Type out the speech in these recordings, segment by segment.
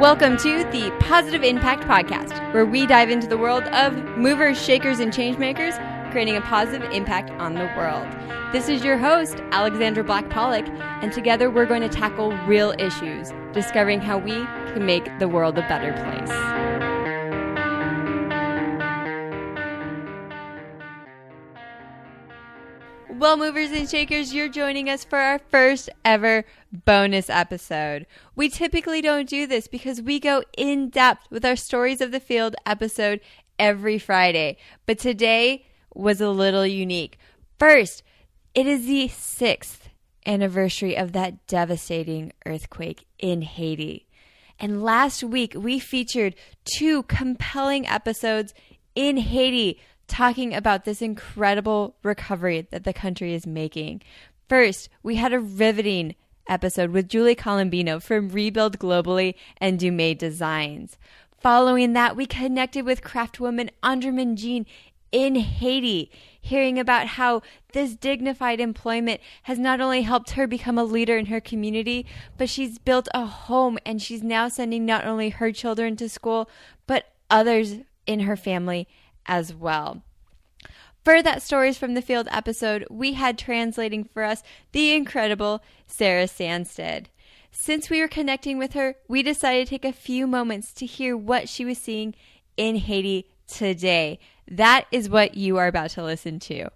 Welcome to the Positive Impact Podcast, where we dive into the world of movers, shakers, and changemakers, creating a positive impact on the world. This is your host, Alexandra Black Pollock, and together we're going to tackle real issues, discovering how we can make the world a better place. Well, movers and shakers, you're joining us for our first ever bonus episode. We typically don't do this because we go in depth with our Stories of the Field episode every Friday, but today was a little unique. First, it is the sixth anniversary of that devastating earthquake in Haiti. And last week, we featured two compelling episodes in Haiti talking about this incredible recovery that the country is making. First, we had a riveting episode with Julie Colombino from Rebuild Globally and Deux Mains Designs. Following that, we connected with craftwoman Andreman Jean in Haiti, hearing about how this dignified employment has not only helped her become a leader in her community, but she's built a home and she's now sending not only her children to school, but others in her family as well. For that Stories from the Field episode, we had translating for us the incredible Sarah Sandsted. Since we were connecting with her, we decided to take a few moments to hear what she was seeing in Haiti today. That is what you are about to listen to.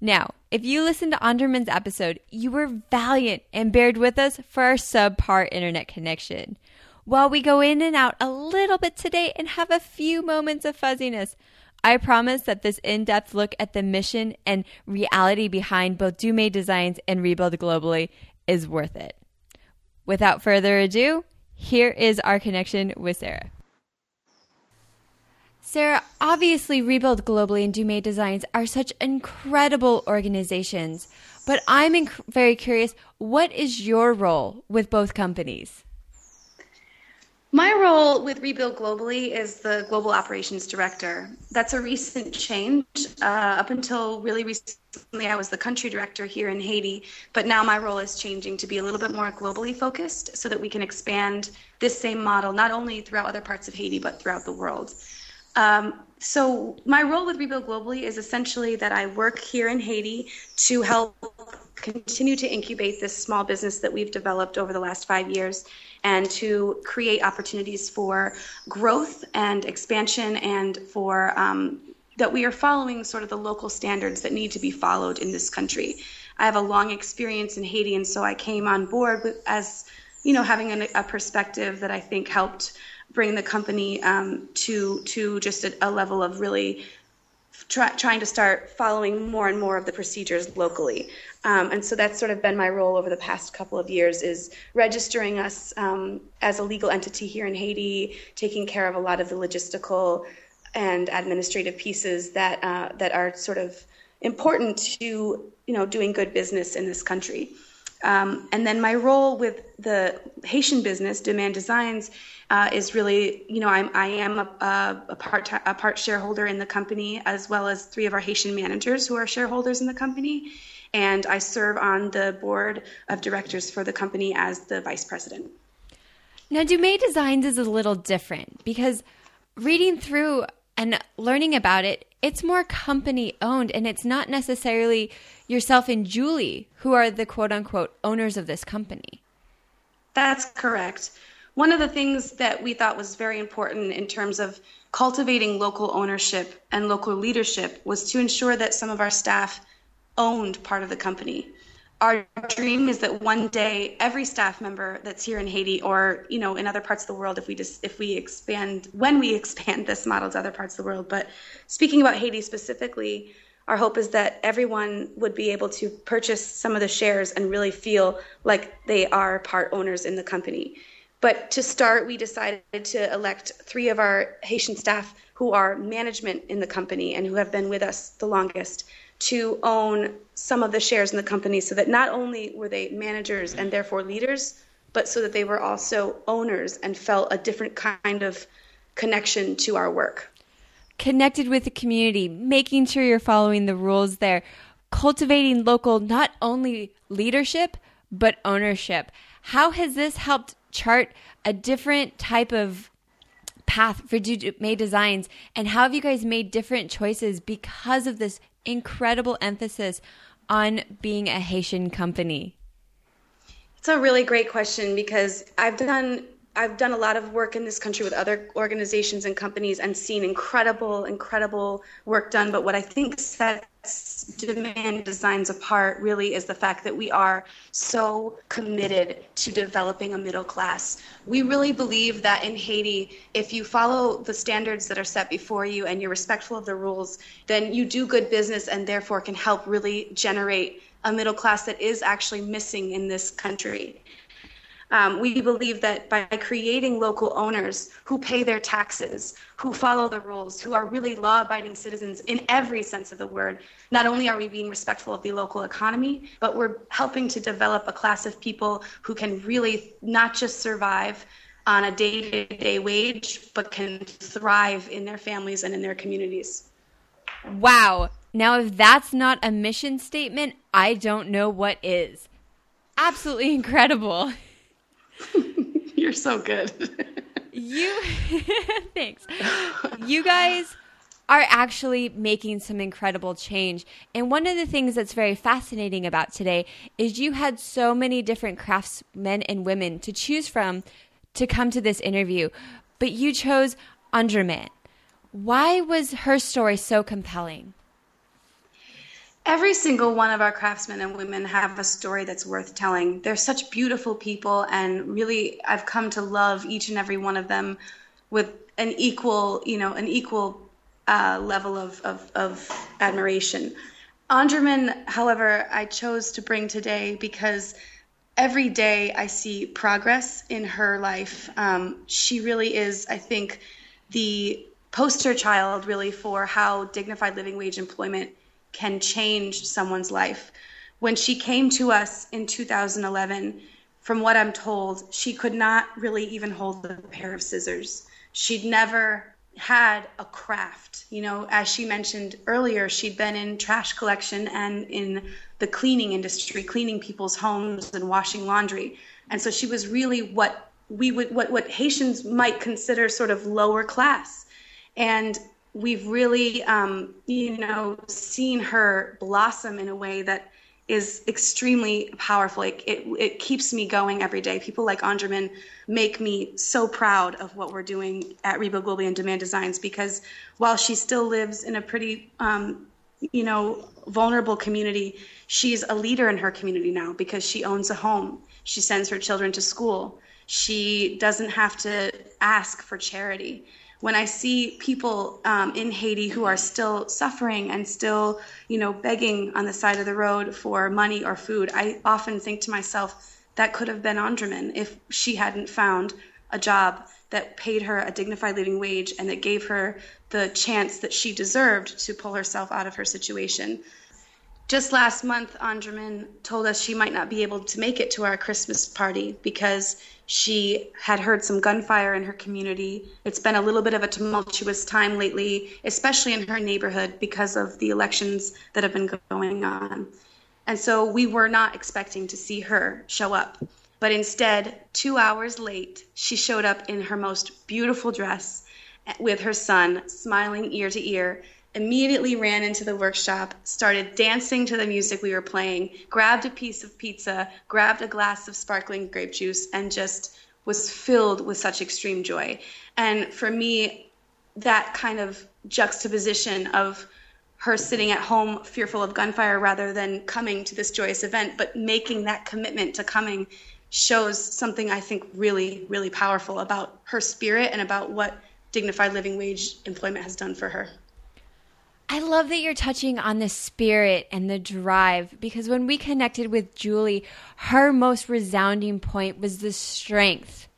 Now, if you listened to Andreman's episode, you were valiant and bared with us for our subpar internet connection. While we go in and out a little bit today and have a few moments of fuzziness, I promise that this in depth look at the mission and reality behind both Deux Mains Designs and Rebuild Globally is worth it. Without further ado, here is our connection with Sarah. Sarah, obviously, Rebuild Globally and Deux Mains Designs are such incredible organizations, but I'm inc- very curious what is your role with both companies? My role with Rebuild Globally is the Global Operations Director. That's a recent change. Uh, up until really recently, I was the country director here in Haiti, but now my role is changing to be a little bit more globally focused so that we can expand this same model not only throughout other parts of Haiti, but throughout the world. Um, so, my role with Rebuild Globally is essentially that I work here in Haiti to help continue to incubate this small business that we've developed over the last five years and to create opportunities for growth and expansion and for um, that we are following sort of the local standards that need to be followed in this country. I have a long experience in Haiti, and so I came on board as you know, having a, a perspective that I think helped bring the company um, to to just a, a level of really try, trying to start following more and more of the procedures locally. Um, and so that's sort of been my role over the past couple of years is registering us um, as a legal entity here in Haiti, taking care of a lot of the logistical and administrative pieces that uh, that are sort of important to you know doing good business in this country. Um, and then my role with the Haitian business, Deux Mains Designs, uh, is really, you know, I'm, I am a, a, part a part shareholder in the company, as well as three of our Haitian managers who are shareholders in the company and I serve on the board of directors for the company as the vice president. Now, Deux Mains Designs is a little different because reading through and learning about it, it's more company owned and it's not necessarily yourself and Julie who are the quote unquote owners of this company. That's correct. One of the things that we thought was very important in terms of cultivating local ownership and local leadership was to ensure that some of our staff owned part of the company. Our dream is that one day every staff member that's here in Haiti or you know in other parts of the world if we just if we expand when we expand this model to other parts of the world but speaking about Haiti specifically our hope is that everyone would be able to purchase some of the shares and really feel like they are part owners in the company. But to start, we decided to elect three of our Haitian staff who are management in the company and who have been with us the longest to own some of the shares in the company so that not only were they managers and therefore leaders, but so that they were also owners and felt a different kind of connection to our work. Connected with the community, making sure you're following the rules there, cultivating local not only leadership, but ownership. How has this helped chart a different type of path for May Designs? And how have you guys made different choices because of this incredible emphasis on being a Haitian company? It's a really great question because I've done I've done a lot of work in this country with other organizations and companies and seen incredible, incredible work done. But what I think sets Deux Mains designs apart really is the fact that we are so committed to developing a middle class. We really believe that in Haiti, if you follow the standards that are set before you and you're respectful of the rules, then you do good business and therefore can help really generate a middle class that is actually missing in this country. Um, we believe that by creating local owners who pay their taxes, who follow the rules, who are really law abiding citizens in every sense of the word, not only are we being respectful of the local economy, but we're helping to develop a class of people who can really not just survive on a day to day wage, but can thrive in their families and in their communities. Wow. Now, if that's not a mission statement, I don't know what is. Absolutely incredible. You're so good. you thanks. You guys are actually making some incredible change. And one of the things that's very fascinating about today is you had so many different craftsmen and women to choose from to come to this interview, but you chose Andreman. Why was her story so compelling? Every single one of our craftsmen and women have a story that's worth telling. They're such beautiful people, and really, I've come to love each and every one of them with an equal, you know, an equal uh, level of, of, of admiration. Andreman, however, I chose to bring today because every day I see progress in her life. Um, she really is, I think, the poster child, really, for how dignified living wage employment can change someone's life. When she came to us in 2011, from what I'm told, she could not really even hold a pair of scissors. She'd never had a craft. You know, as she mentioned earlier, she'd been in trash collection and in the cleaning industry, cleaning people's homes and washing laundry. And so she was really what we would what what Haitians might consider sort of lower class. And we've really, um, you know, seen her blossom in a way that is extremely powerful. It, it, it, keeps me going every day. People like Andreman make me so proud of what we're doing at Rebuild Globally and Deux Mains Designs because while she still lives in a pretty, um, you know, vulnerable community, she's a leader in her community now because she owns a home. She sends her children to school. She doesn't have to ask for charity when I see people um, in Haiti who are still suffering and still, you know, begging on the side of the road for money or food, I often think to myself, that could have been Andreman if she hadn't found a job that paid her a dignified living wage and that gave her the chance that she deserved to pull herself out of her situation. Just last month, Andreman told us she might not be able to make it to our Christmas party because she had heard some gunfire in her community. It's been a little bit of a tumultuous time lately, especially in her neighborhood because of the elections that have been going on. And so we were not expecting to see her show up. But instead, two hours late, she showed up in her most beautiful dress with her son, smiling ear to ear, immediately ran into the workshop, started dancing to the music we were playing, grabbed a piece of pizza, grabbed a glass of sparkling grape juice, and just was filled with such extreme joy. And for me, that kind of juxtaposition of her sitting at home fearful of gunfire rather than coming to this joyous event, but making that commitment to coming shows something I think really, really powerful about her spirit and about what dignified living wage employment has done for her. I love that you're touching on the spirit and the drive because when we connected with Julie, her most resounding point was the strength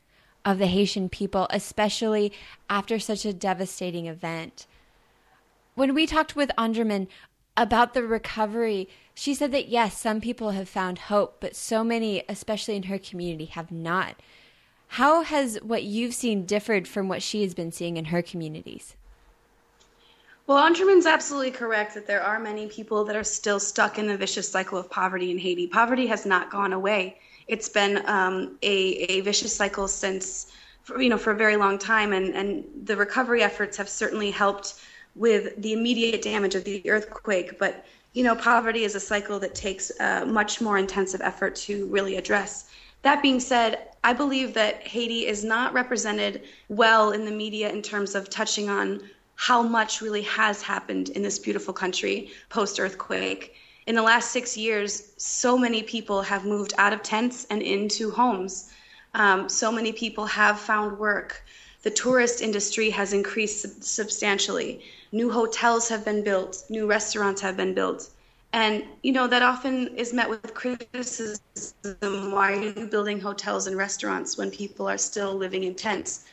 of the Haitian people, especially after such a devastating event. When we talked with Andreman about the recovery, she said that yes, some people have found hope, but so many, especially in her community, have not. How has what you've seen differed from what she has been seeing in her communities? Well, Andreman's absolutely correct that there are many people that are still stuck in the vicious cycle of poverty in Haiti. Poverty has not gone away. It's been um, a, a vicious cycle since, for, you know, for a very long time, and, and the recovery efforts have certainly helped with the immediate damage of the earthquake. But you know, poverty is a cycle that takes uh, much more intensive effort to really address. That being said, I believe that Haiti is not represented well in the media in terms of touching on how much really has happened in this beautiful country post earthquake. In the last six years, so many people have moved out of tents and into homes. Um, so many people have found work. The tourist industry has increased substantially. New hotels have been built, new restaurants have been built. And, you know, that often is met with criticism. Why are you building hotels and restaurants when people are still living in tents?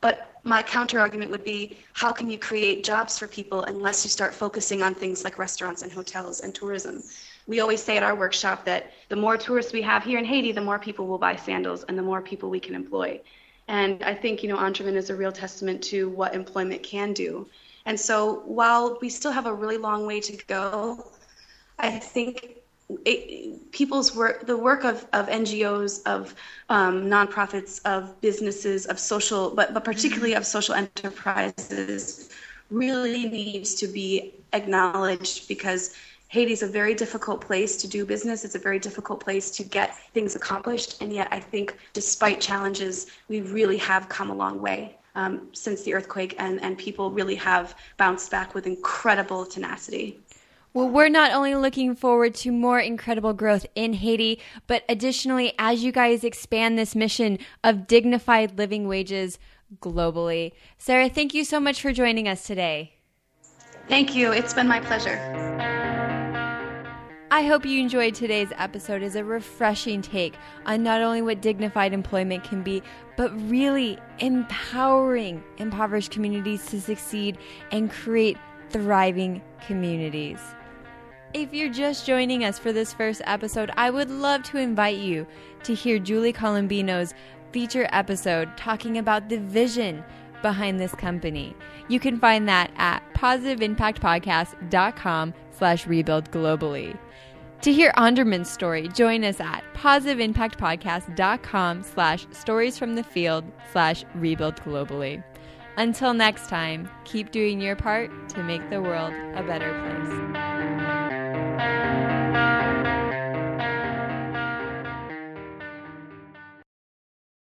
But my counter argument would be how can you create jobs for people unless you start focusing on things like restaurants and hotels and tourism? We always say at our workshop that the more tourists we have here in Haiti, the more people will buy sandals and the more people we can employ. And I think, you know, Andreman is a real testament to what employment can do. And so while we still have a really long way to go, I think it, people's work, the work of, of NGOs, of um, nonprofits, of businesses, of social, but, but particularly of social enterprises, really needs to be acknowledged because Haiti is a very difficult place to do business. It's a very difficult place to get things accomplished. And yet, I think despite challenges, we really have come a long way um, since the earthquake, and, and people really have bounced back with incredible tenacity. Well, we're not only looking forward to more incredible growth in Haiti, but additionally, as you guys expand this mission of dignified living wages globally. Sarah, thank you so much for joining us today. Thank you. It's been my pleasure. I hope you enjoyed today's episode as a refreshing take on not only what dignified employment can be, but really empowering impoverished communities to succeed and create thriving communities. If you're just joining us for this first episode, I would love to invite you to hear Julie Colombino's feature episode talking about the vision behind this company. You can find that at positiveimpactpodcast.com slash rebuild globally. To hear Andreman's story, join us at positiveimpactpodcast.com slash stories from the field slash rebuild globally. Until next time, keep doing your part to make the world a better place.